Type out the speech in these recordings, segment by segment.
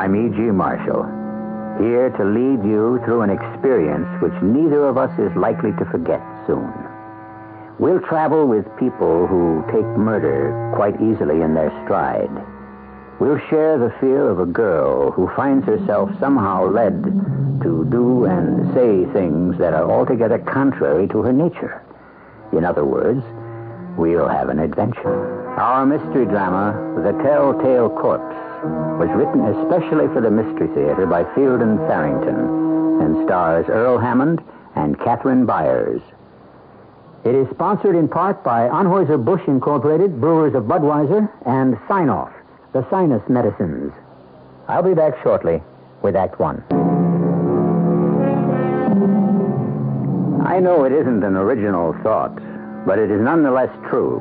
I'm E.G. Marshall, here to lead you through an experience which neither of us is likely to forget soon. We'll travel with people who take murder quite easily in their stride. We'll share the fear of a girl who finds herself somehow led to do and say things that are altogether contrary to her nature. In other words, we'll have an adventure. Our mystery drama, The Telltale Corpse, was written especially for the Mystery Theater by Fielden Farrington and stars Earl Hammond and Catherine Byron. It is sponsored in part by Anheuser-Busch Incorporated, Brewers of Budweiser, and Sine-Off, the sinus medicines. I'll be back shortly with Act One. I know it isn't an original thought, but it is nonetheless true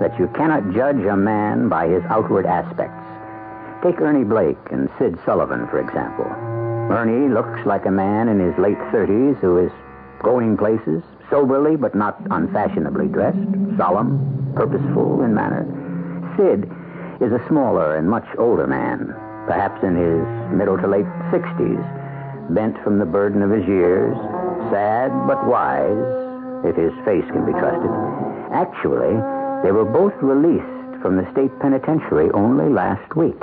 that you cannot judge a man by his outward aspects. Take Ernie Blake and Sid Sullivan, for example. Ernie looks like a man in his late 30s who is going places, soberly but not unfashionably dressed, solemn, purposeful in manner. Sid is a smaller and much older man, perhaps in his middle to late 60s, bent from the burden of his years, sad but wise, if his face can be trusted. Actually, they were both released from the state penitentiary only last week.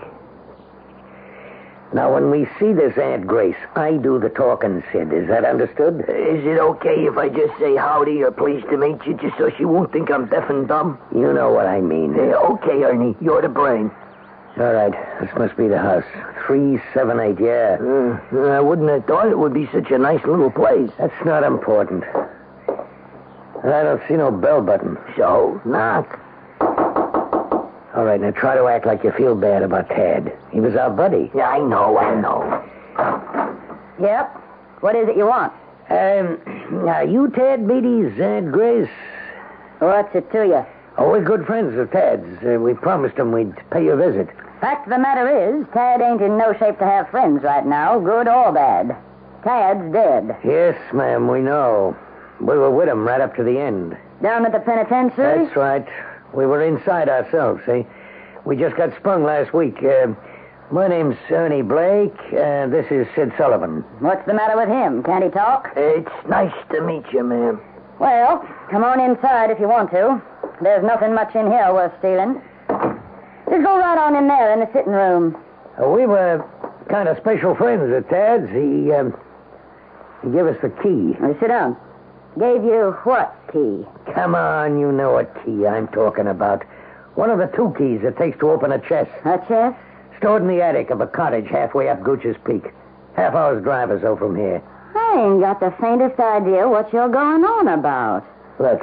Now, when we see this Aunt Grace, I do the talking, Sid. Is that understood? Is it okay if I just say howdy or pleased to meet you just so she won't think I'm deaf and dumb? You know what I mean. Yeah, okay, Ernie. You're the brain. All right. This must be the house. 378, yeah. Uh, I wouldn't have thought it would be such a nice little place. That's not important. And I don't see no bell button. So, knock. All right, now try to act like you feel bad about Tad. He was our buddy. Yeah, I know, I know. Yep. What is it you want? Um, now, you Tad Beatty's Aunt Grace? What's it to you? Oh, we're good friends of Tad's. Uh, we promised him we'd pay you a visit. Fact of the matter is, Tad ain't in no shape to have friends right now, good or bad. Tad's dead. Yes, ma'am, we know. We were with him right up to the end. Down at the penitentiary? That's right. We were inside ourselves, see? We just got sprung last week. Uh, my name's Ernie Blake, and this is Sid Sullivan. What's the matter with him? Can't he talk? It's nice to meet you, ma'am. Well, come on inside if you want to. There's nothing much in here worth stealing. Just go right on in there in the sitting room. Uh, we were kind of special friends at Tad's. He, um, he gave us the key. Sit down. Gave you what key? Come on, you know what key I'm talking about. One of the two keys it takes to open a chest. A chest? Stored in the attic of a cottage halfway up Gooch's Peak. Half hour's drive or so from here. I ain't got the faintest idea what you're going on about. Look.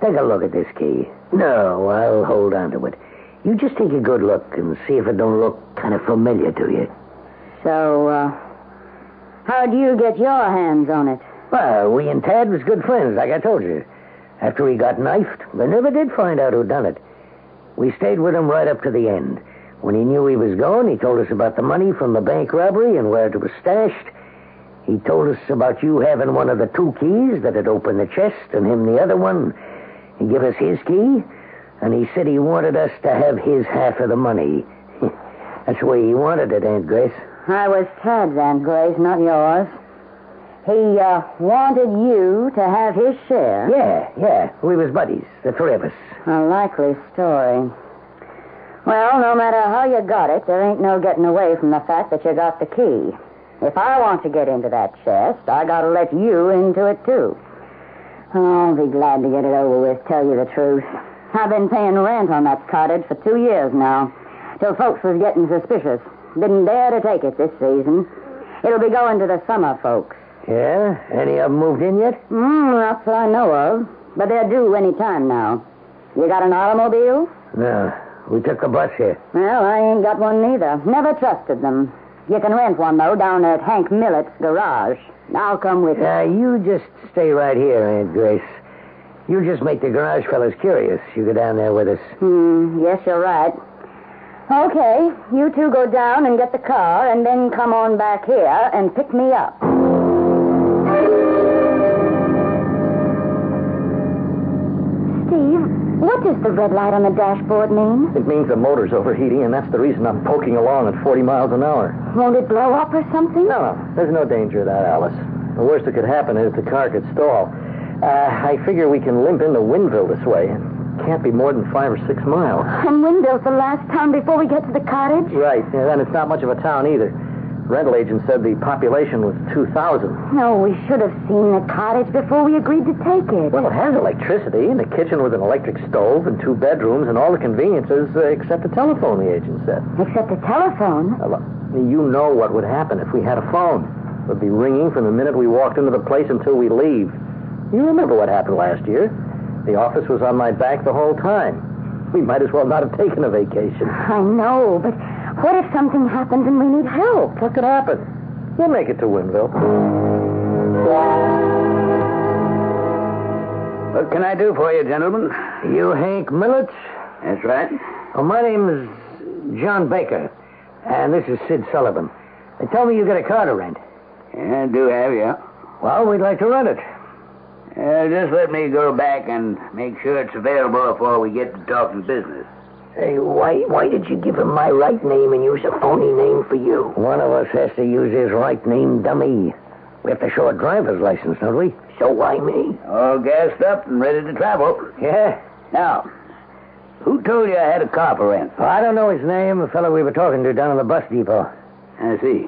Take a look at this key. No, I'll hold on to it. You just take a good look and see if it don't look kind of familiar to you. So, uh, how'd you get your hands on it? Well, we and Tad was good friends, like I told you. After he got knifed, they never did find out who done it. We stayed with him right up to the end. When he knew he was going, he told us about the money from the bank robbery and where it was stashed. He told us about you having one of the two keys that had opened the chest and him the other one. He gave us his key, and he said he wanted us to have his half of the money. That's the way he wanted it, Aunt Grace. I was Tad's Aunt Grace, not yours. He uh, wanted you to have his share. Yeah, yeah. We was buddies, the three of us. A likely story. Well, no matter how you got it, there ain't no getting away from the fact that you got the key. If I want to get into that chest, I gotta let you into it too. I'll be glad to get it over with, tell you the truth. I've been paying rent on that cottage for two years now, till folks was getting suspicious. Didn't dare to take it this season. It'll be going to the summer folks. Yeah? Any of them moved in yet? Hmm, not that I know of. But they're due any time now. You got an automobile? No. We took the bus here. Well, I ain't got one neither. Never trusted them. You can rent one, though, down at Hank Millett's garage. I'll come with you. Uh, you just stay right here, Aunt Grace. You just make the garage fellas curious. You go down there with us. Hmm, yes, you're right. Okay, you two go down and get the car, and then come on back here and pick me up. Steve, what does the red light on the dashboard mean? It means the motor's overheating, and that's the reason I'm poking along at 40 miles an hour. Won't it blow up or something? No, no, there's no danger of that, Alice. The worst that could happen is the car could stall. Uh, I figure we can limp into Winville this way. It can't be more than five or six miles. And Windville's the last town before we get to the cottage? Right, and then it's not much of a town either. Rental agent said the population was 2,000. No, we should have seen the cottage before we agreed to take it. Well, it has electricity and a kitchen with an electric stove and two bedrooms and all the conveniences uh, except the telephone, the agent said. Except the telephone. Now, look, you know what would happen if we had a phone. It would be ringing from the minute we walked into the place until we leave. You remember what happened last year. The office was on my back the whole time. We might as well not have taken a vacation. I know, but what if something happens and we need help? What could happen? We'll make it to Winville. What can I do for you, gentlemen? You Hank Millett? That's right. Oh, my name's John Baker, and this is Sid Sullivan. They told me you got a car to rent. Yeah, I do have, yeah. Well, we'd like to rent it. Uh, just let me go back and make sure it's available before we get to talking business. Hey, why why did you give him my right name and use a phony name for you? One of us has to use his right name, dummy. We have to show a driver's license, don't we? So why me? All gassed up and ready to travel. Yeah. Now, who told you I had a car for rent? Well, I don't know his name, the fellow we were talking to down in the bus depot. I see.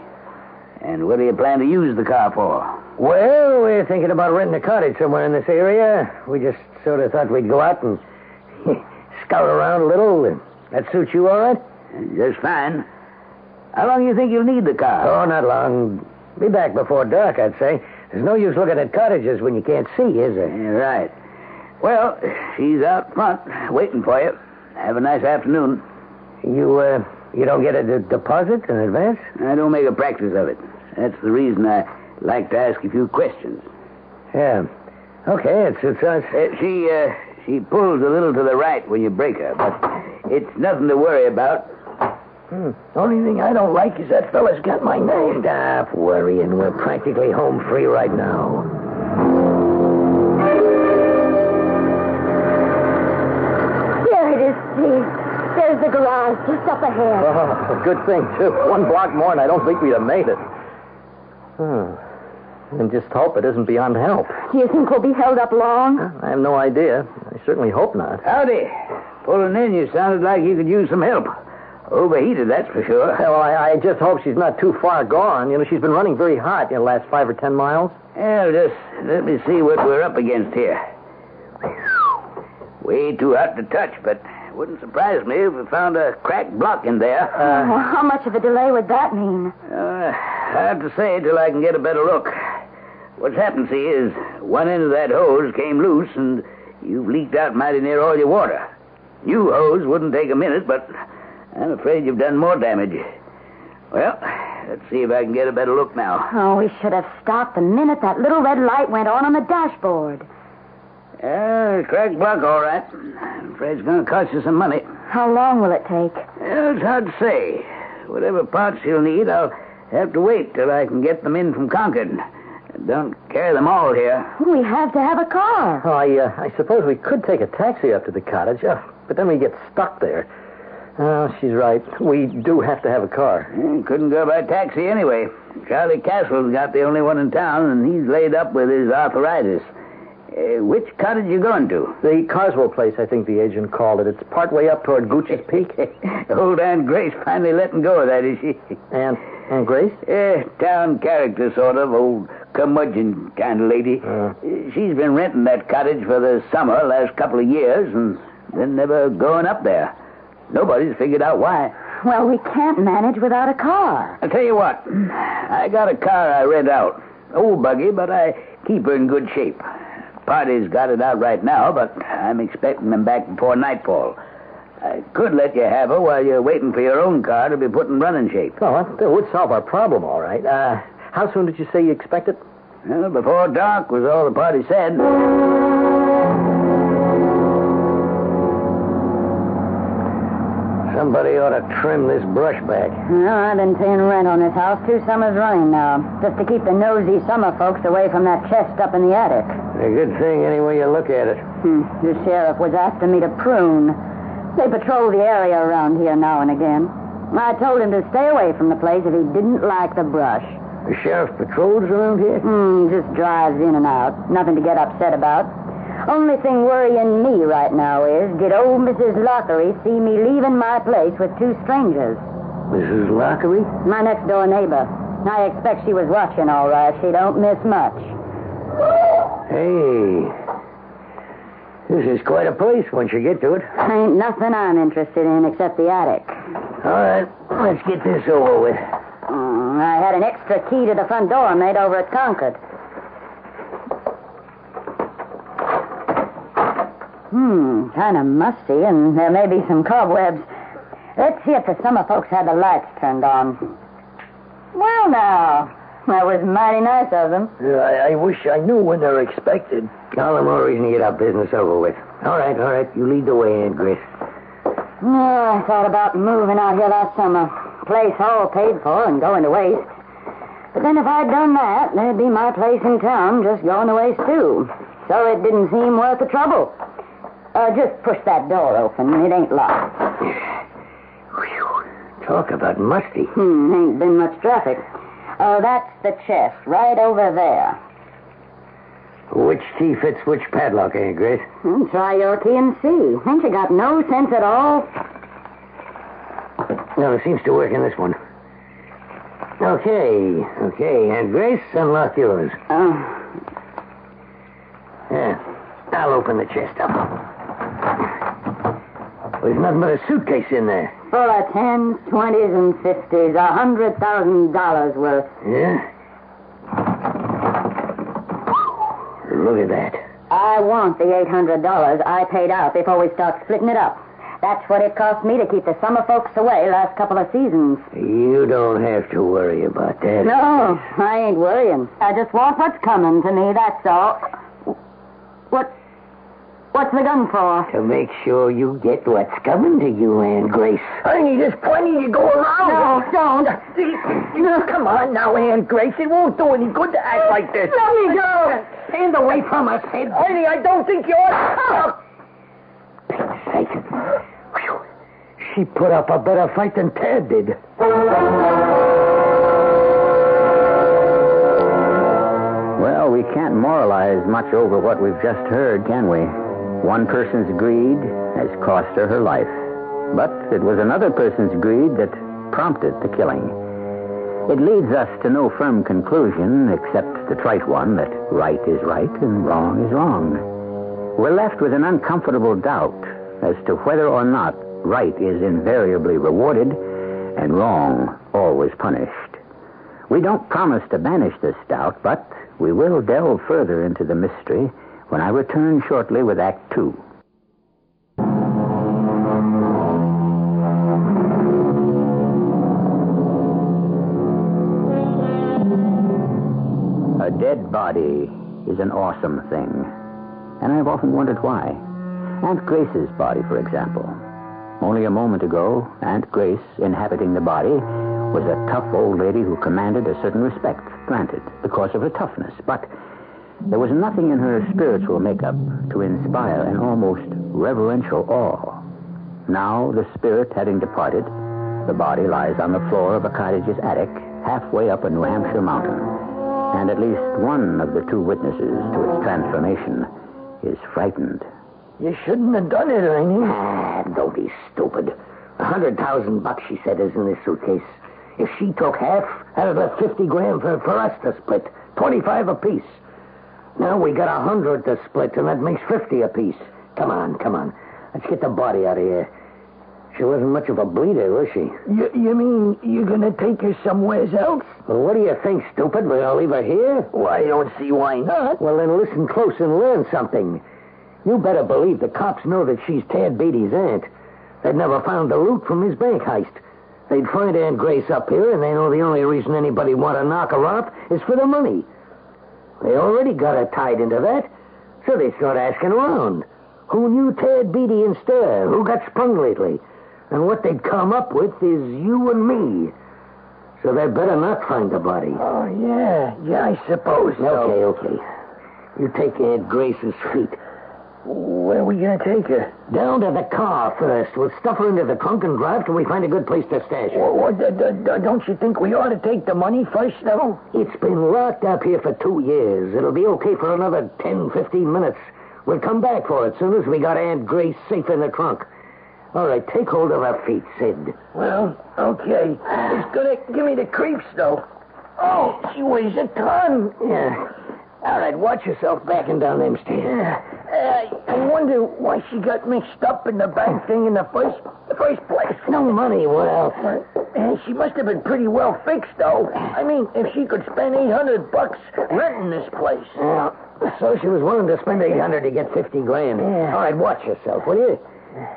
And what do you plan to use the car for? Well, we're thinking about renting a cottage somewhere in this area. We just sort of thought we'd go out and scout around a little. That suits you all right? Just fine. How long do you think you'll need the car? Oh, not long. Be back before dark, I'd say. There's no use looking at cottages when you can't see, is there? Yeah, right. Well, she's out front, waiting for you. Have a nice afternoon. You, uh, you don't get a d- deposit in advance? I don't make a practice of it. That's the reason I like to ask a few questions. Yeah. Okay, it suits us. Uh, she, uh, she pulls a little to the right when you brake her, but it's nothing to worry about. Hmm. Only thing I don't like is that fella's got my name. Stop worrying. We're practically home free right now. There it is, Steve. There's the garage just up ahead. Oh, good thing, too. One block more, and I don't think we'd have made it. Hmm. And just hope it isn't beyond help. Do you think we'll be held up long? I have no idea. I certainly hope not. Howdy. Pulling in, you sounded like you could use some help. Overheated, that's for sure. Well, I, I just hope she's not too far gone. You know, she's been running very hot, you know, last five or ten miles. Well, just let me see what we're up against here. Way too hot to touch, but it wouldn't surprise me if we found a cracked block in there. Uh, well, how much of a delay would that mean? Uh, hard to say till I can get a better look. What's happened, see, is one end of that hose came loose, and you've leaked out mighty near all your water. New hose wouldn't take a minute, but I'm afraid you've done more damage. Well, let's see if I can get a better look now. Oh, we should have stopped the minute that little red light went on on the dashboard. Yeah, cracked block, all right. I'm afraid it's going to cost you some money. How long will it take? Well, it's hard to say. Whatever parts you'll need, I'll have to wait till I can get them in from Concord. Don't carry them all here. We have to have a car. Oh, I, uh, I suppose we could take a taxi up to the cottage, uh, but then we get stuck there. Oh, she's right. We do have to have a car. Hmm, couldn't go by taxi anyway. Charlie Castle's got the only one in town, and he's laid up with his arthritis. Uh, which cottage you going to? The Carswell place, I think the agent called it. It's part way up toward Gooch's Peak. Old Aunt Grace finally letting go of that, is she? Aunt, Aunt Grace? Eh, town character, sort of. Old curmudgeon kind of lady. Uh. She's been renting that cottage for the summer last couple of years, and then never going up there. Nobody's figured out why. Well, we can't manage without a car. I'll tell you what. I got a car I rent out. Old buggy, but I keep her in good shape. Party's got it out right now, but I'm expecting them back before nightfall. I could let you have her while you're waiting for your own car to be put in running shape. Oh, that, that would solve our problem, all right. Uh, how soon did you say you expect it? Well, before dark was all the party said. Somebody ought to trim this brush back. Well, I've been paying rent on this house two summers running now, just to keep the nosy summer folks away from that chest up in the attic. A good thing any way you look at it. Hmm. The sheriff was after me to prune. They patrol the area around here now and again. I told him to stay away from the place if he didn't like the brush. The sheriff patrols around here? Hmm, just drives in and out. Nothing to get upset about. Only thing worrying me right now is, did old Mrs. Lockery see me leaving my place with two strangers? Mrs. Lockery? My next door neighbor. I expect she was watching all right. She don't miss much. Hey. This is quite a place once you get to it. Ain't nothing I'm interested in except the attic. All right, let's get this over with. Mm, I had an extra key to the front door made over at Concord. Hmm, kind of musty, and there may be some cobwebs. Let's see if the summer folks had the lights turned on. Well, now, that was mighty nice of them. Uh, I, I wish I knew when they're expected. All the more reason to get our business over with. All right, all right. You lead the way, Aunt Grace. Yeah, I thought about moving out here last summer. Place all paid for and going to waste. But then if I'd done that, there'd be my place in town just going to waste too. So it didn't seem worth the trouble. Uh, just push that door open. It ain't locked. Whew. Talk about musty. Hmm, ain't been much traffic. Uh, that's the chest, right over there. Which key fits which padlock, Aunt Grace? Hmm, try your key and see. Ain't you got no sense at all? No, it seems to work in this one. Okay, okay. Aunt Grace, unlock yours. Oh, Yeah, I'll open the chest up. There's nothing but a suitcase in there. Full of tens, twenties, and fifties. A hundred thousand dollars worth. Yeah? Look at that. I want the eight hundred dollars I paid out before we start splitting it up. That's what it cost me to keep the summer folks away last couple of seasons. You don't have to worry about that. No, I ain't worrying. I just want what's coming to me, that's all. What? What's the gun for? To make sure you get what's coming to you, Aunt Grace. Honey, there's plenty to go around. No, don't. No, come on now, Aunt Grace. It won't do any good to act like this. Let me go. Stand away from us, Sid. Honey, I don't think you ought. Ah! Sake. Whew. She put up a better fight than Ted did. Well, we can't moralize much over what we've just heard, can we? One person's greed has cost her her life. But it was another person's greed that prompted the killing. It leads us to no firm conclusion except the trite one that right is right and wrong is wrong. We're left with an uncomfortable doubt as to whether or not right is invariably rewarded and wrong always punished. We don't promise to banish this doubt, but we will delve further into the mystery when I return shortly with Act Two. A dead body is an awesome thing, and I've often wondered why. Aunt Grace's body, for example. Only a moment ago, Aunt Grace, inhabiting the body, was a tough old lady who commanded a certain respect, granted, because of her toughness. But there was nothing in her spiritual makeup to inspire an almost reverential awe. Now, the spirit having departed, the body lies on the floor of a cottage's attic, halfway up a New Hampshire mountain. And at least one of the two witnesses to its transformation is frightened. You shouldn't have done it, Ernie. Ah, don't be stupid. A hundred thousand bucks, she said, is in this suitcase. If she took half, that'd left fifty grand for, for us to split. Twenty-five apiece. Now we got a hundred to split, and that makes fifty apiece. Come on, come on. Let's get the body out of here. She wasn't much of a bleeder, was she? You, you mean you're going to take her somewhere else? Well, what do you think, stupid? We're gonna leave her here? Well, I don't see why not. Well, then listen close and learn something. You better believe the cops know that she's Tad Beatty's aunt. They'd never found the loot from his bank heist. They'd find Aunt Grace up here, and they know the only reason anybody want to knock her off is for the money. They already got her tied into that, so they start asking around. Who knew Tad Beatty in stir? Who got sprung lately? And what they'd come up with is you and me. So they better not find the body. Oh, yeah. Yeah, I suppose so. Okay, okay. You take Aunt Grace's feet. Where are we going to take her? Down to the car first. We'll stuff her into the trunk and drive till we find a good place to stash her. Well, what, d- d- d- don't you think we ought to take the money first, though? It's been locked up here for two years. It'll be okay for another 10, 15 minutes. We'll come back for it soon as we got Aunt Grace safe in the trunk. All right, take hold of her feet, Sid. Well, okay. It's going to give me the creeps, though. Oh, she weighs a ton. Yeah. All right, watch yourself backing down them stairs. Uh, I wonder why she got mixed up in the bank thing in the first the first place. No money, well. Uh, she must have been pretty well fixed, though. I mean, if she could spend eight hundred bucks renting this place. Yeah. So she was willing to spend 800 to get 50 grand. Yeah. All right, watch yourself, will you?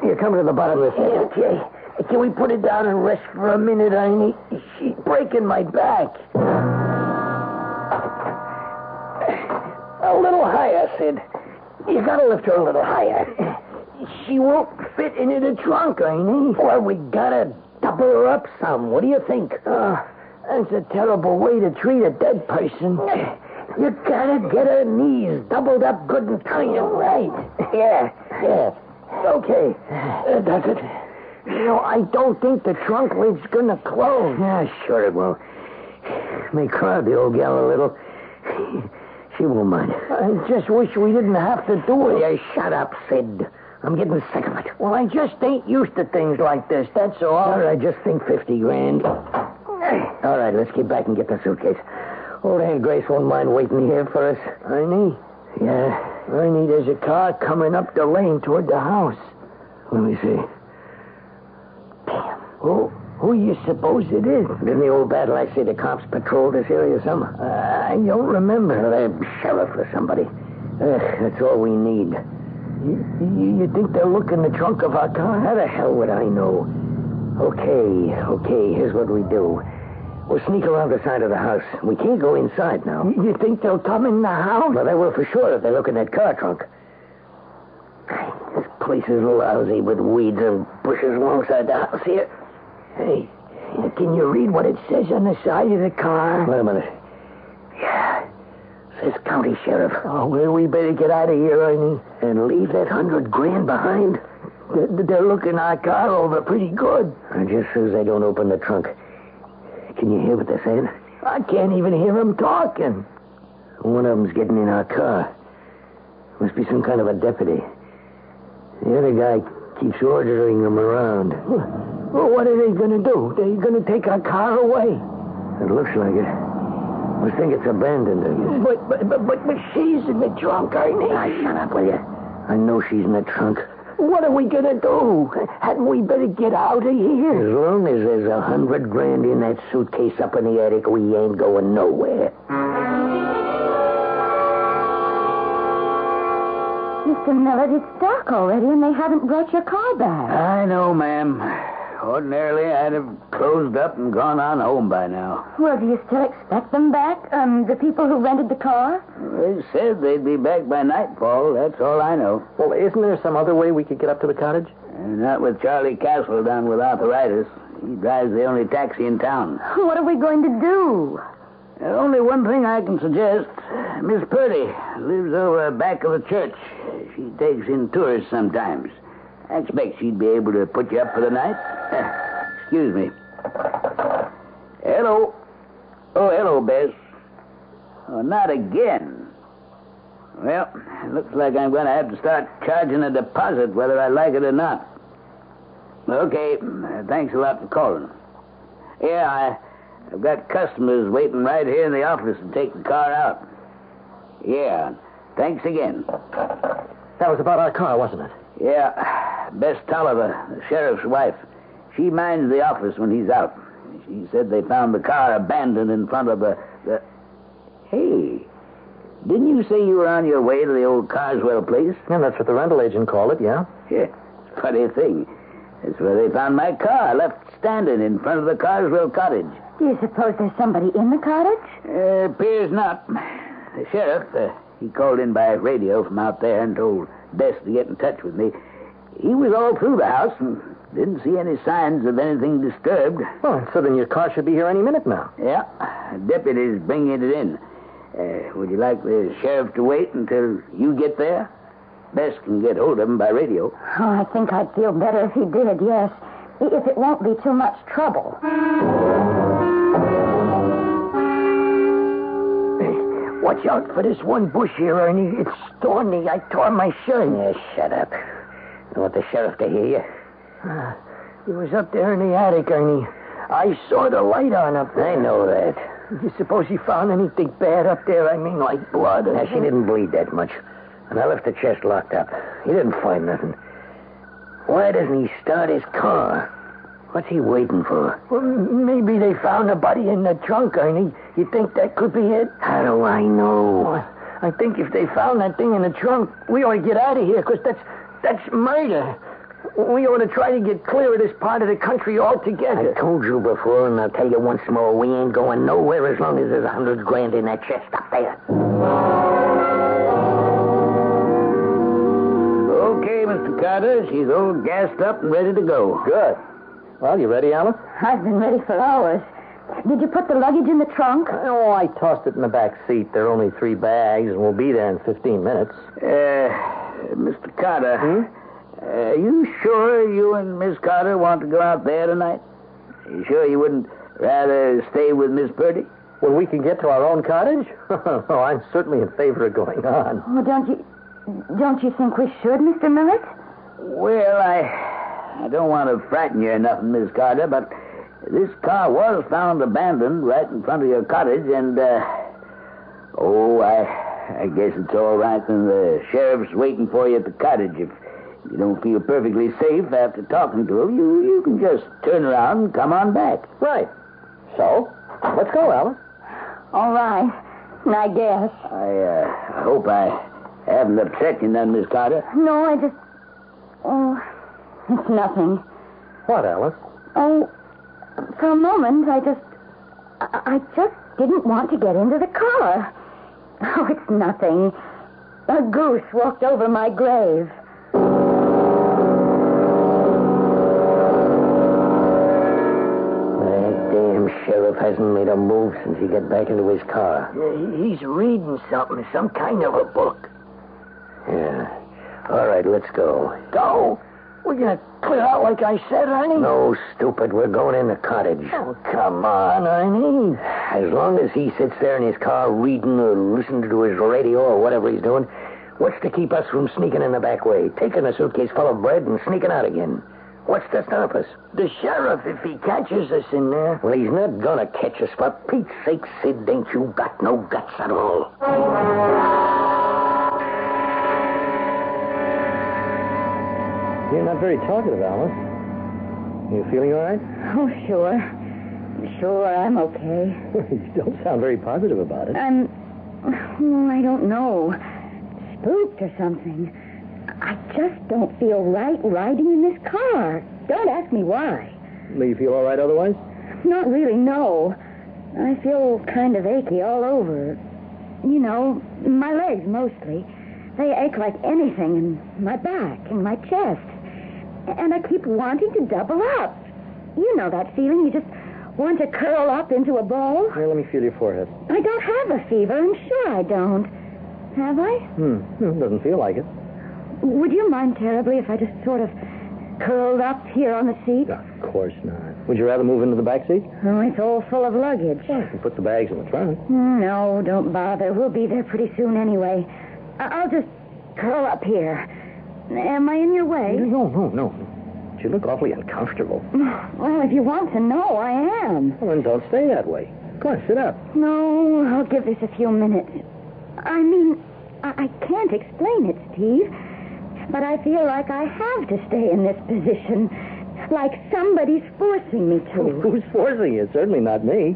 You're coming to the bottom of this. stairs. Okay. Can we put it down and rest for a minute, Ernie? She's breaking my back. A little higher, Sid. You gotta lift her a little higher. She won't fit into the trunk, Ernie. Well, we gotta double her up some. What do you think? Oh, that's a terrible way to treat a dead person. You gotta get her knees doubled up good and tight. Right. Yeah, yeah. Okay. Uh, does it? You know, I don't think the trunk lid's gonna close. Yeah, sure it will. May crowd the old gal a little. She won't mind. I just wish we didn't have to do it. Yeah, shut up, Sid. I'm getting sick of it. Well, I just ain't used to things like this, that's all. All right, just think 50 grand. All right, let's get back and get the suitcase. Old Aunt Grace won't mind waiting here for us. Ernie? Yeah, Ernie, there's a car coming up the lane toward the house. let me see. Damn. Who, who you suppose it is? Didn't the old battle I say the cops patrolled this area some? Uh, I don't remember. They're sheriff or somebody. Ugh, that's all we need. You, you, you think they'll look in the trunk of our car? How the hell would I know? Okay, okay, here's what we do. We'll sneak around the side of the house. We can't go inside now. You think they'll come in the house? Well, they will for sure if they look in that car trunk. This place is lousy with weeds and bushes alongside the house here. Hey, can you read what it says on the side of the car? Wait a minute. Yeah. Says county sheriff. Oh, well, we better get out of here, Ernie. And leave that hundred grand behind. They're looking our car over pretty good. Just as they don't open the trunk. Can you hear what they're saying? I can't even hear them talking. One of them's getting in our car. Must be some kind of a deputy. The other guy keeps ordering them around. Well, what are they going to do? They're going to take our car away. It looks like it. I think it's abandoned, I guess. But, but, but, but, but she's in the trunk, Ernie. Ah, shut up, will you? I know she's in the trunk. What are we going to do? Hadn't we better get out of here? As long as there's a hundred grand in that suitcase up in the attic, we ain't going nowhere. Mr. Millard, it's dark already, and they haven't brought your car back. I know, ma'am. Ordinarily, I'd have closed up and gone on home by now. Well, do you still expect them back? Um, the people who rented the car? They said they'd be back by nightfall. That's all I know. Well, isn't there some other way we could get up to the cottage? And not with Charlie Castle down with arthritis. He drives the only taxi in town. What are we going to do? Only one thing I can suggest. Miss Purdy lives over back of the church. She takes in tourists sometimes. I expect she'd be able to put you up for the night. Excuse me. Hello. Oh, hello, Bess. Oh, not again. Well, it looks like I'm going to have to start charging a deposit whether I like it or not. Okay, thanks a lot for calling. Yeah, I, I've got customers waiting right here in the office to take the car out. Yeah, thanks again. That was about our car, wasn't it? Yeah, Bess Tolliver, the sheriff's wife. She minds the office when he's out. She said they found the car abandoned in front of the. the... Hey, didn't you say you were on your way to the old Carswell place? Yeah, that's what the rental agent called it, yeah. Yeah, funny thing. That's where they found my car, left standing in front of the Carswell cottage. Do you suppose there's somebody in the cottage? Uh, appears not. The sheriff, uh, he called in by radio from out there and told Bess to get in touch with me. He was all through the house and didn't see any signs of anything disturbed. Oh, so then your car should be here any minute now. Yeah, deputy's bringing it in. Uh, would you like the sheriff to wait until you get there? Bess can get hold of him by radio. Oh, I think I'd feel better if he did, yes. If it won't be too much trouble. Watch out for this one bush here, Ernie. It's thorny. I tore my shirt. Yeah, shut up. You want the sheriff to hear you? Uh, he was up there in the attic, Ernie. I saw the light on up there. I know that. You suppose he found anything bad up there? I mean, like blood? Or Now, she didn't bleed that much. And I left the chest locked up. He didn't find nothing. Why doesn't he start his car? What's he waiting for? Well, maybe they found a body in the trunk, Ernie. You think that could be it? How do I know? I think if they found that thing in the trunk, we ought to get out of here, because that's, that's murder. We ought to try to get clear of this part of the country altogether. I told you before, and I'll tell you once more, we ain't going nowhere as long as there's a hundred grand in that chest up there. Okay, Mr. Carter, she's all gassed up and ready to go. Good. Well, you ready, Alice? I've been ready for hours. Did you put the luggage in the trunk? Oh, I tossed it in the back seat. There are only three bags, and we'll be there in 15 minutes. Uh, Mr. Carter, are you sure you and Miss Carter want to go out there tonight? You sure you wouldn't rather stay with Miss Purdy? When we can get to our own cottage? oh, I'm certainly in favor of going on. Oh, don't you don't you think we should, Mr. Millett? Well, I I don't want to frighten you or nothing, Miss Carter, but this car was found abandoned right in front of your cottage, and uh, oh, I I guess it's all right. And the sheriff's waiting for you at the cottage. If you don't feel perfectly safe after talking to him, you you can just turn around and come on back. Right. So, let's go, Alice. All right. I guess. I uh, I hope I Haven't upset you none, Miss Carter? No, I just. Oh, it's nothing. What, Alice? Oh, for a moment, I just. I I just didn't want to get into the car. Oh, it's nothing. A goose walked over my grave. That damn sheriff hasn't made a move since he got back into his car. He's reading something, some kind of a book. Yeah. All right, let's go. Go? We're gonna clear out like I said, Ernie? No, stupid. We're going in the cottage. Oh, come on, Ernie. As long as he sits there in his car reading or listening to his radio or whatever he's doing, what's to keep us from sneaking in the back way, taking a suitcase full of bread and sneaking out again? What's to stop us? The sheriff, if he catches us in there. Well, he's not gonna catch us. For Pete's sake, Sid, ain't you got no guts at all? You're not very talkative, Alice. You feeling all right? Oh, sure. Sure, I'm okay. you don't sound very positive about it. I'm. Oh, I don't know. Spooked or something. I just don't feel right riding in this car. Don't ask me why. Do you feel all right otherwise? Not really, no. I feel kind of achy all over. You know, my legs mostly. They ache like anything, and my back and my chest. And I keep wanting to double up. You know that feeling. You just want to curl up into a ball. Here, let me feel your forehead. I don't have a fever. I'm sure I don't. Have I? Hmm. hmm, Doesn't feel like it. Would you mind terribly if I just sort of curled up here on the seat? Of course not. Would you rather move into the back seat? Oh, it's all full of luggage. Well, You can put the bags in the trunk. No, don't bother. We'll be there pretty soon anyway. I- I'll just curl up here. Am I in your way? No, no, no. You look awfully uncomfortable. Well, if you want to know, I am. Well, then don't stay that way. Come on, sit up. No, I'll give this a few minutes. I mean, I, I can't explain it, Steve. But I feel like I have to stay in this position. Like somebody's forcing me to. Who's forcing you? Certainly not me.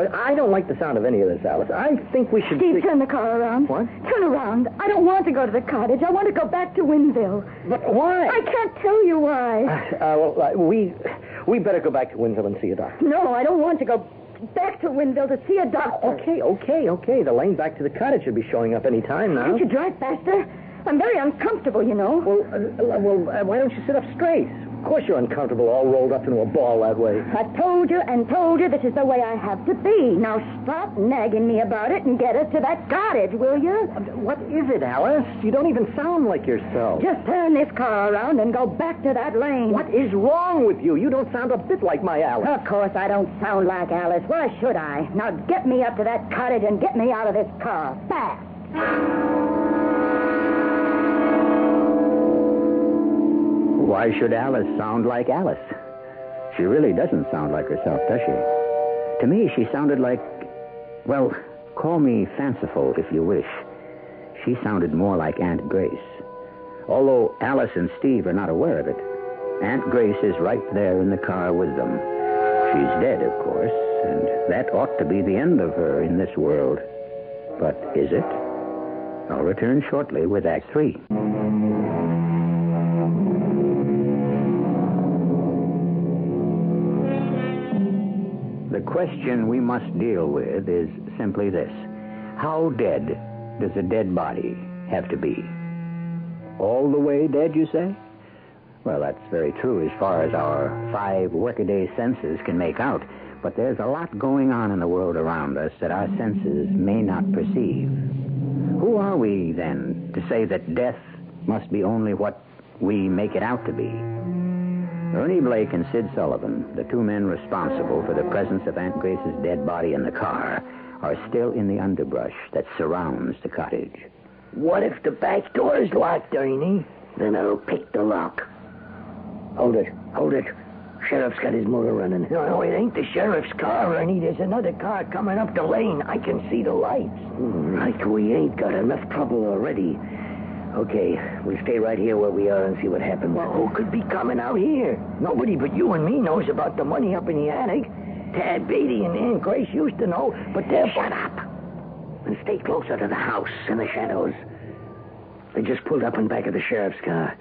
But I don't like the sound of any of this, Alice. I think we should. Steve, turn the car around. What? Turn around. I don't want to go to the cottage. I want to go back to Winville. But why? I can't tell you why. Uh, well, uh, we we better go back to Winville and see a doctor. No, I don't want to go back to Winville to see a doctor. Okay, okay, okay. The lane back to the cottage should be showing up any time now. Can't you drive faster? I'm very uncomfortable, you know. Well, uh, well, uh, why don't you sit up straight? Of course you're uncomfortable, all rolled up into a ball that way. I've told you and told you this is the way I have to be. Now stop nagging me about it and get us to that cottage, will you? Um, what is it, Alice? You don't even sound like yourself. Just turn this car around and go back to that lane. What is wrong with you? You don't sound a bit like my Alice. Of course I don't sound like Alice. Why should I? Now get me up to that cottage and get me out of this car. Fast. Why should Alice sound like Alice? She really doesn't sound like herself, does she? To me, she sounded like, well, call me fanciful if you wish. She sounded more like Aunt Grace. Although Alice and Steve are not aware of it, Aunt Grace is right there in the car with them. She's dead, of course, and that ought to be the end of her in this world. But is it? I'll return shortly with Act Three. Question we must deal with is simply this How dead does a dead body have to be? All the way dead, you say? Well, that's very true as far as our five workaday senses can make out. But there's a lot going on in the world around us that our senses may not perceive. Who are we, then, to say that death must be only what we make it out to be? Ernie Blake and Sid Sullivan, the two men responsible for the presence of Aunt Grace's dead body in the car, are still in the underbrush that surrounds the cottage. What if the back door is locked, Ernie? Then I'll pick the lock. Hold it. Hold it. Sheriff's got his motor running. No, no, it ain't the sheriff's car, Ernie. There's another car coming up the lane. I can see the lights. Right, we ain't got enough trouble already. Okay, we'll stay right here where we are and see what happens. Well, who could be coming out here? Nobody but you and me knows about the money up in the attic. Tad Beatty and Grace used to know, but they're... Shut up! And stay closer to the house in the shadows. They just pulled up in back of the sheriff's car.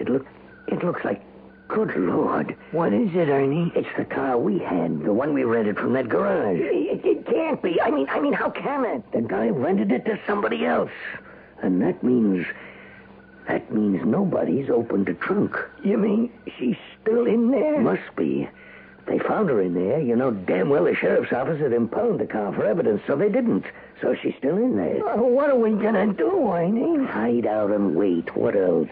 It look, it looks like, good Lord. What is it, Ernie? It's the car we had, the one we rented from that garage. It, it can't be. I mean, I mean, how can it? The guy rented it to somebody else. And that means, that means nobody's opened the trunk. You mean she's still in there? Must be. They found her in there. You know damn well the sheriff's office had impounded the car for evidence, so they didn't. So she's still in there. Uh, what are we gonna do, Ernie? Hide out and wait. What else?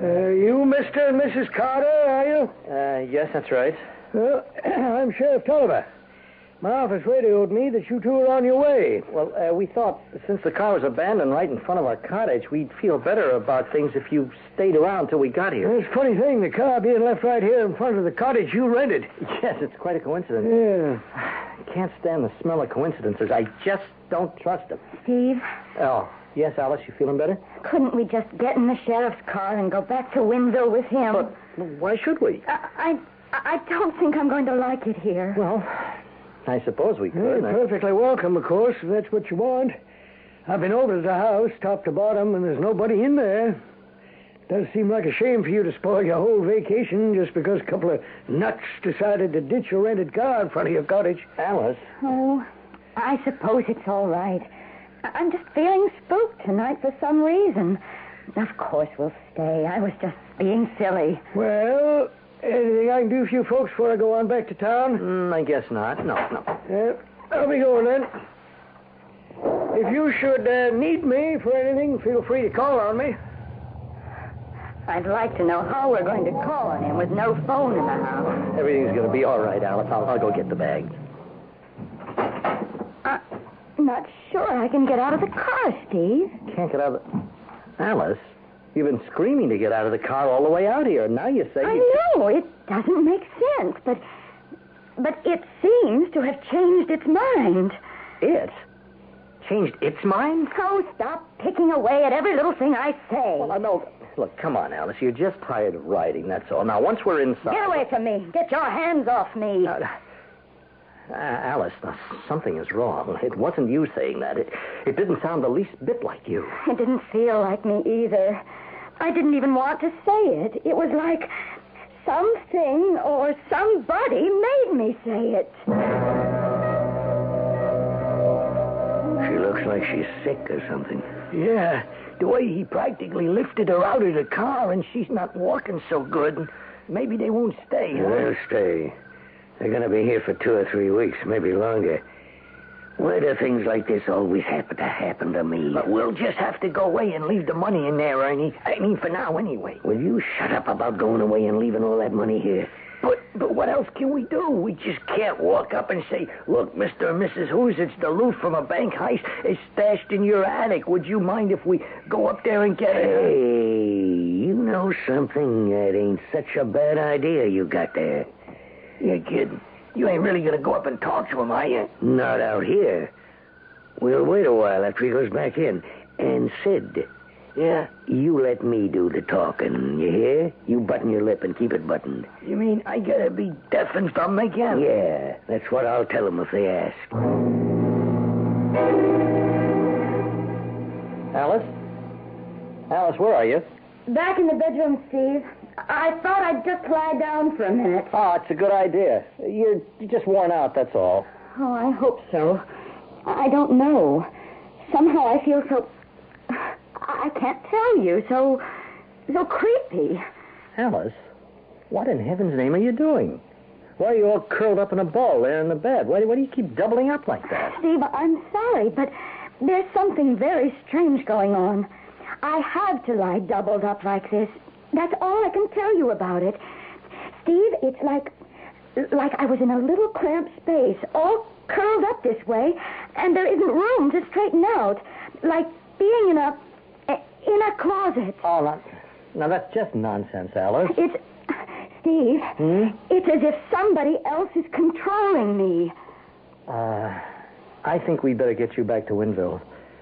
Uh, you Mr. and Mrs. Carter, are you? Uh, yes, that's right. Well, I'm Sheriff Tolliver. My office radioed me that you two are on your way. Well, uh, we thought since the car was abandoned right in front of our cottage, we'd feel better about things if you stayed around till we got here. It's a funny thing, the car being left right here in front of the cottage you rented. Yes, it's quite a coincidence. Yeah. I can't stand the smell of coincidences. I just don't trust them. Steve, Oh, yes, Alice, you feeling better? couldn't we just get in the sheriff's car and go back to Winville with him? But why should we? I, I, I don't think I'm going to like it here. Well, I suppose we could. You're could. I- perfectly welcome, of course, if that's what you want. I've been over to the house, top to bottom, and there's nobody in there. Does seem like a shame for you to spoil your whole vacation just because a couple of nuts decided to ditch your rented car in front of your cottage. Alice, Oh, I suppose it's all right. I- I'm just feeling spooked tonight for some reason. Of course we'll stay. I was just being silly. Well, anything I can do for you folks before I go on back to town? mm, I guess not. No, no. Yeah, I'll be going then. If you should uh, need me for anything, feel free to call on me. I'd like to know how we're going to call on him with no phone in the house. Everything's going to be all right, Alice. I'll, I'll go get the bags. I'm not sure I can get out of the car, Steve. Can't get out of the... Alice, you've been screaming to get out of the car all the way out here. and Now you say... I you... know it doesn't make sense, but but it seems to have changed its mind. It? Changed its mind? So stop picking away at every little thing I say. Well, I know... Look, come on, Alice. You're just tired of riding, that's all. Now, once we're inside... Get away from me. Get your hands off me. Uh, uh, Alice, now, something is wrong. It wasn't you saying that. It, it didn't sound the least bit like you. It didn't feel like me either. I didn't even want to say it. It was like something or somebody made me say it. She looks like she's sick or something. Yeah, the way he practically lifted her out of the car and she's not walking so good. Maybe they won't stay, huh? They'll stay. They're going to be here for two or three weeks, maybe longer. Why do things like this always happen to happen to me? But we'll just have to go away and leave the money in there, Ernie. I mean, for now, anyway. Will you shut up about going away and leaving all that money here? But but what else can we do? We just can't walk up and say, "Look, Mister and Mrs. Who's it's the loot from a bank heist is stashed in your attic. Would you mind if we go up there and get it?" Hey, you know something? That ain't such a bad idea you got there. You're kidding. You ain't really gonna go up and talk to him, are you? Not out here. We'll wait a while after he goes back in. And Sid, Yeah. you let me do the talking, you hear? You button your lip and keep it buttoned. You mean I gotta be deaf and dumb again? Yeah, that's what I'll tell them if they ask. Alice? Alice, where are you? Back in the bedroom, Steve. I thought I'd just lie down for a minute. Oh, it's a good idea. You're, just worn out, that's all. Oh, I hope so. I don't know. Somehow I feel so. I can't tell you. So. so creepy. Alice, what in heaven's name are you doing? Why are you all curled up in a ball there in the bed? Why, why do you keep doubling up like that? Steve, I'm sorry, but there's something very strange going on. I have to lie doubled up like this. That's all I can tell you about it. Steve, it's like like I was in a little cramped space, all curled up this way, and there isn't room to straighten out. Like being in a in a closet. Oh, now, now that's just nonsense, Alice. It's Steve, Hmm? it's as if somebody else is controlling me. Uh, I think we'd better get you back to Winville.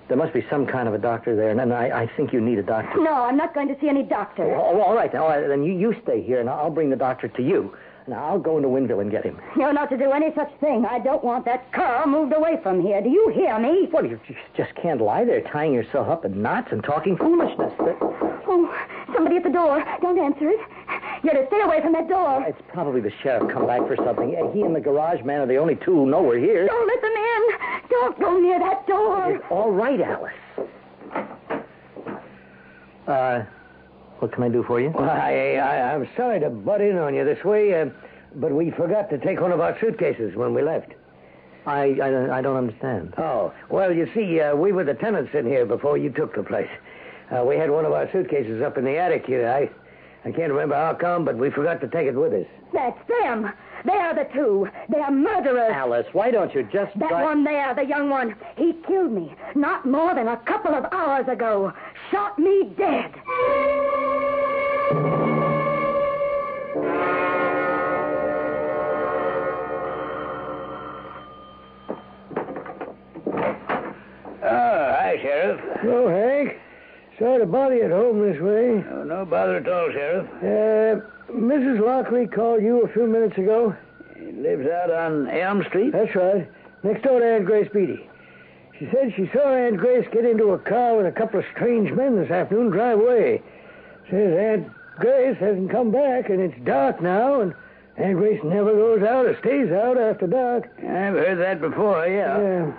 There must be some kind of a doctor there, and then I, I think you need a doctor. No, I'm not going to see any doctor. Oh, all right, all right. Then you, you stay here, and I'll bring the doctor to you. Now, I'll go into Winville and get him. You're not to do any such thing. I don't want that car moved away from here. Do you hear me? What, you just can't lie there tying yourself up in knots and talking foolishness. Oh, somebody at the door. Don't answer it. You're to stay away from that door. It's probably the sheriff come back for something. He and the garage man are the only two who know we're here. Don't let them in. Don't go near that door. All right, Alice. Uh, what can I do for you? Well, I, I, I'm sorry to butt in on you this way, uh, but we forgot to take one of our suitcases when we left. I, I, I don't understand. Oh, well, you see, uh, we were the tenants in here before you took the place. Uh, we had one of our suitcases up in the attic here. I, I can't remember how come, but we forgot to take it with us. That's them. They are the two. They are murderers. Alice, why don't you just... That drive- one there, the young one, he killed me not more than a couple of hours ago. Shot me dead. Oh, hi, Sheriff. Oh, Hank. Sorry to bother you at home this way. Oh, no bother at all, Sheriff. Uh, Mrs. Lockley called you a few minutes ago. He lives out on Elm Street. That's right. Next door to Aunt Grace Beatty. She said she saw Aunt Grace get into a car with a couple of strange men this afternoon drive away. Says Aunt Grace hasn't come back, and it's dark now, and Aunt Grace never goes out or stays out after dark. I've heard that before, yeah. Yeah.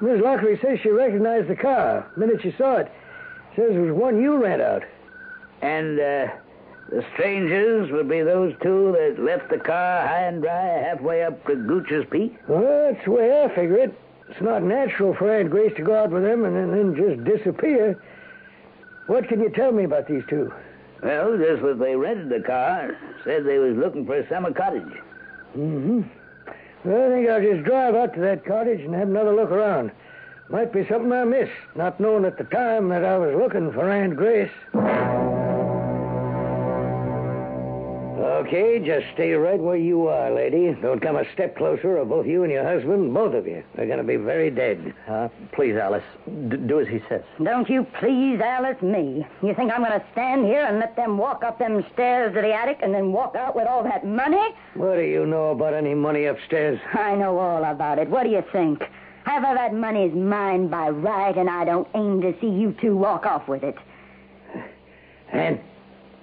Miss Lockley says she recognized the car the minute she saw it. Says it was one you rent out. And uh, the strangers would be those two that left the car high and dry halfway up to Gooch's Peak? Well, that's the way I figure it. It's not natural for Aunt Grace to go out with them and then, then just disappear. What can you tell me about these two? Well, just that they rented the car, said they was looking for a summer cottage. Mm-hmm. Well, I think I'll just drive out to that cottage and have another look around. Might be something I missed, not knowing at the time that I was looking for Aunt Grace. Okay, just stay right where you are, lady. Don't come a step closer, or both you and your husband, both of you, are going to be very dead. Uh, please, Alice, d- do as he says. Don't you please, Alice, me. You think I'm going to stand here and let them walk up them stairs to the attic and then walk out with all that money? What do you know about any money upstairs? I know all about it. What do you think? Half of that money's mine by right, and I don't aim to see you two walk off with it. Aunt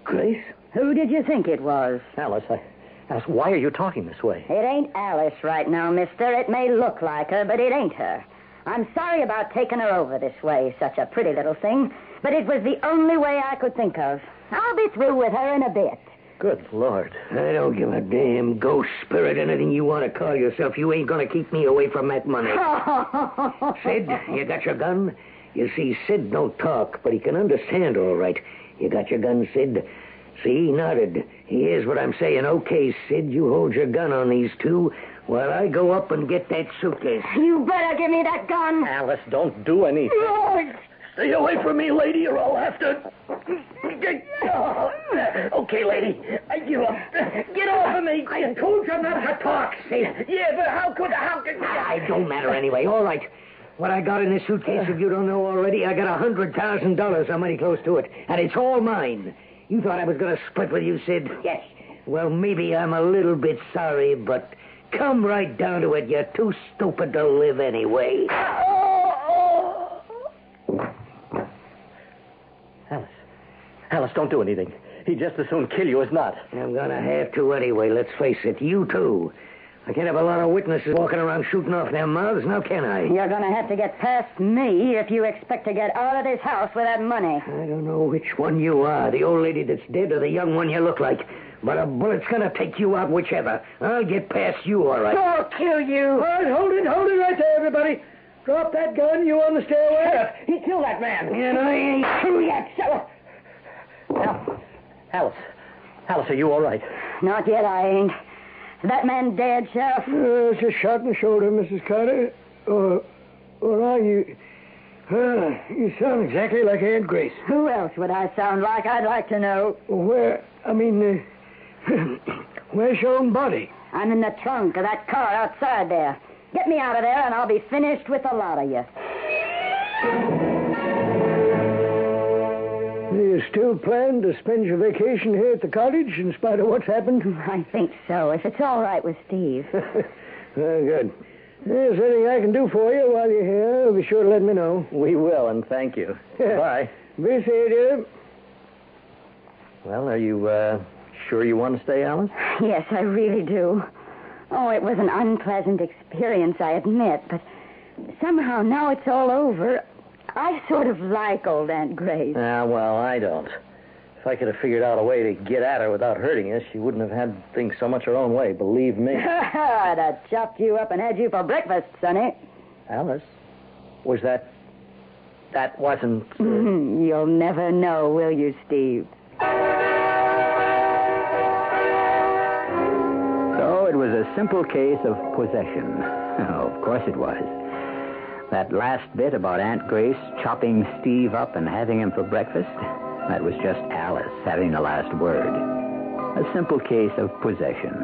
Grace? Who did you think it was? Alice, I... Alice, why are you talking this way? It ain't Alice right now, mister. It may look like her, but it ain't her. I'm sorry about taking her over this way, such a pretty little thing, but it was the only way I could think of. I'll be through with her in a bit. Good Lord. I don't give a damn ghost spirit, anything you want to call yourself. You ain't going to keep me away from that money. Sid, you got your gun? You see, Sid don't talk, but he can understand all right. You got your gun, Sid? See, he nodded. He hears what I'm saying. Okay, Sid, you hold your gun on these two while I go up and get that suitcase. You better give me that gun. Alice, don't do anything. Stay away from me, lady, or I'll have to. Okay, lady, I give up. Get off of me. I told you not to talk, Sid. Yeah, but how could how could? I don't matter anyway. All right. What I got in this suitcase, if you don't know already, I got a hundred thousand dollars. I'm mighty close to it, and it's all mine. You thought I was going to split with you, Sid? Yes. Well, maybe I'm a little bit sorry, but come right down to it. You're too stupid to live anyway. Alice. Alice, don't do anything. He'd just as soon kill you as not. I'm gonna have to anyway, let's face it. You too. I can't have a lot of witnesses walking around shooting off their mouths, now can I? You're going to have to get past me if you expect to get out of this house with that money. I don't know which one you are, the old lady that's dead or the young one you look like. But a bullet's gonna take you out whichever. I'll get past you, all right. I'll kill you. All right, hold it, hold it right there, everybody. Drop that gun, you on the stairway. He killed that man. And I ain't through yet, so... Al- Alice. Alice, are you all right? Not yet, I ain't. That man dead, Sheriff? Uh, it's a shot in the shoulder, Mrs. Carter. Or, or are you... Uh, you sound exactly like Aunt Grace. Who else would I sound like? I'd like to know. Where, I mean, uh, where's your own body? I'm in the trunk of that car outside there. Get me out of there, and I'll be finished with a lot of you. You still plan to spend your vacation here at the cottage in spite of what's happened? I think so, if it's all right with Steve. Very good. If there's anything I can do for you while you're here, be sure to let me know. We will, and thank you. Bye. Be safe, dear. Well, are you uh, sure you want to stay, Alice? yes, I really do. Oh, it was an unpleasant experience, I admit, but somehow now it's all over. I sort of like old Aunt Grace. Ah, well, I don't. If I could have figured out a way to get at her without hurting us, she wouldn't have had things so much her own way, believe me. I'd have chopped you up and had you for breakfast, Sonny. Alice, was that. That wasn't. Uh... You'll never know, will you, Steve? So it was a simple case of possession. Oh, of course it was. That last bit about Aunt Grace chopping Steve up and having him for breakfast, that was just Alice having the last word. A simple case of possession.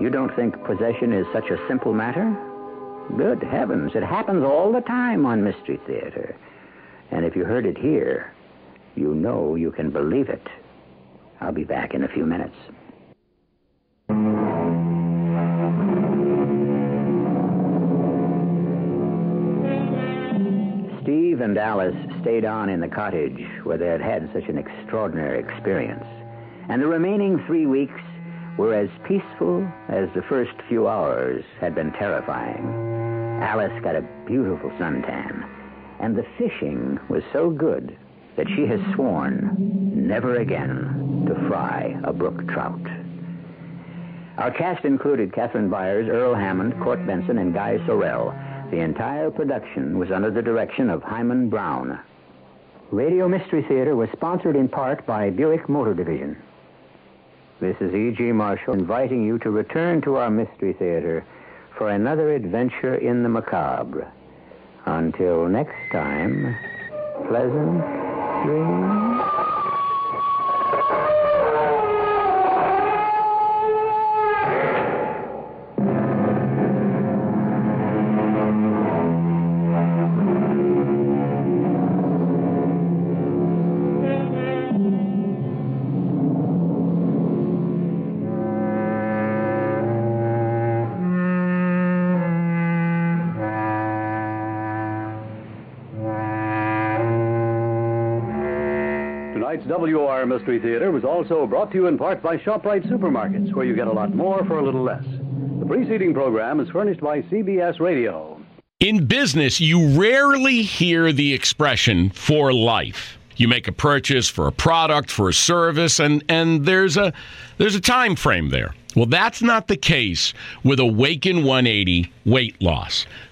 You don't think possession is such a simple matter? Good heavens, it happens all the time on Mystery Theater. And if you heard it here, you know you can believe it. I'll be back in a few minutes. And Alice stayed on in the cottage where they had had such an extraordinary experience. And the remaining three weeks were as peaceful as the first few hours had been terrifying. Alice got a beautiful suntan, and the fishing was so good that she has sworn never again to fry a brook trout. Our cast included Catherine Byron, Earl Hammond, Court Benson, and Guy Sorel. The entire production was under the direction of Himan Brown. Radio Mystery Theater was sponsored in part by Buick Motor Division. This is E.G. Marshall inviting you to return to our Mystery Theater for another adventure in the macabre. Until next time, pleasant dreams. WR Mystery Theater was also brought to you in part by ShopRite Supermarkets, where you get a lot more for a little less. The preceding program is furnished by CBS Radio. In business, you rarely hear the expression for life. You make a purchase for a product, for a service, and, and there's a there's a time frame there. Well, that's not the case with Awaken 180 weight loss.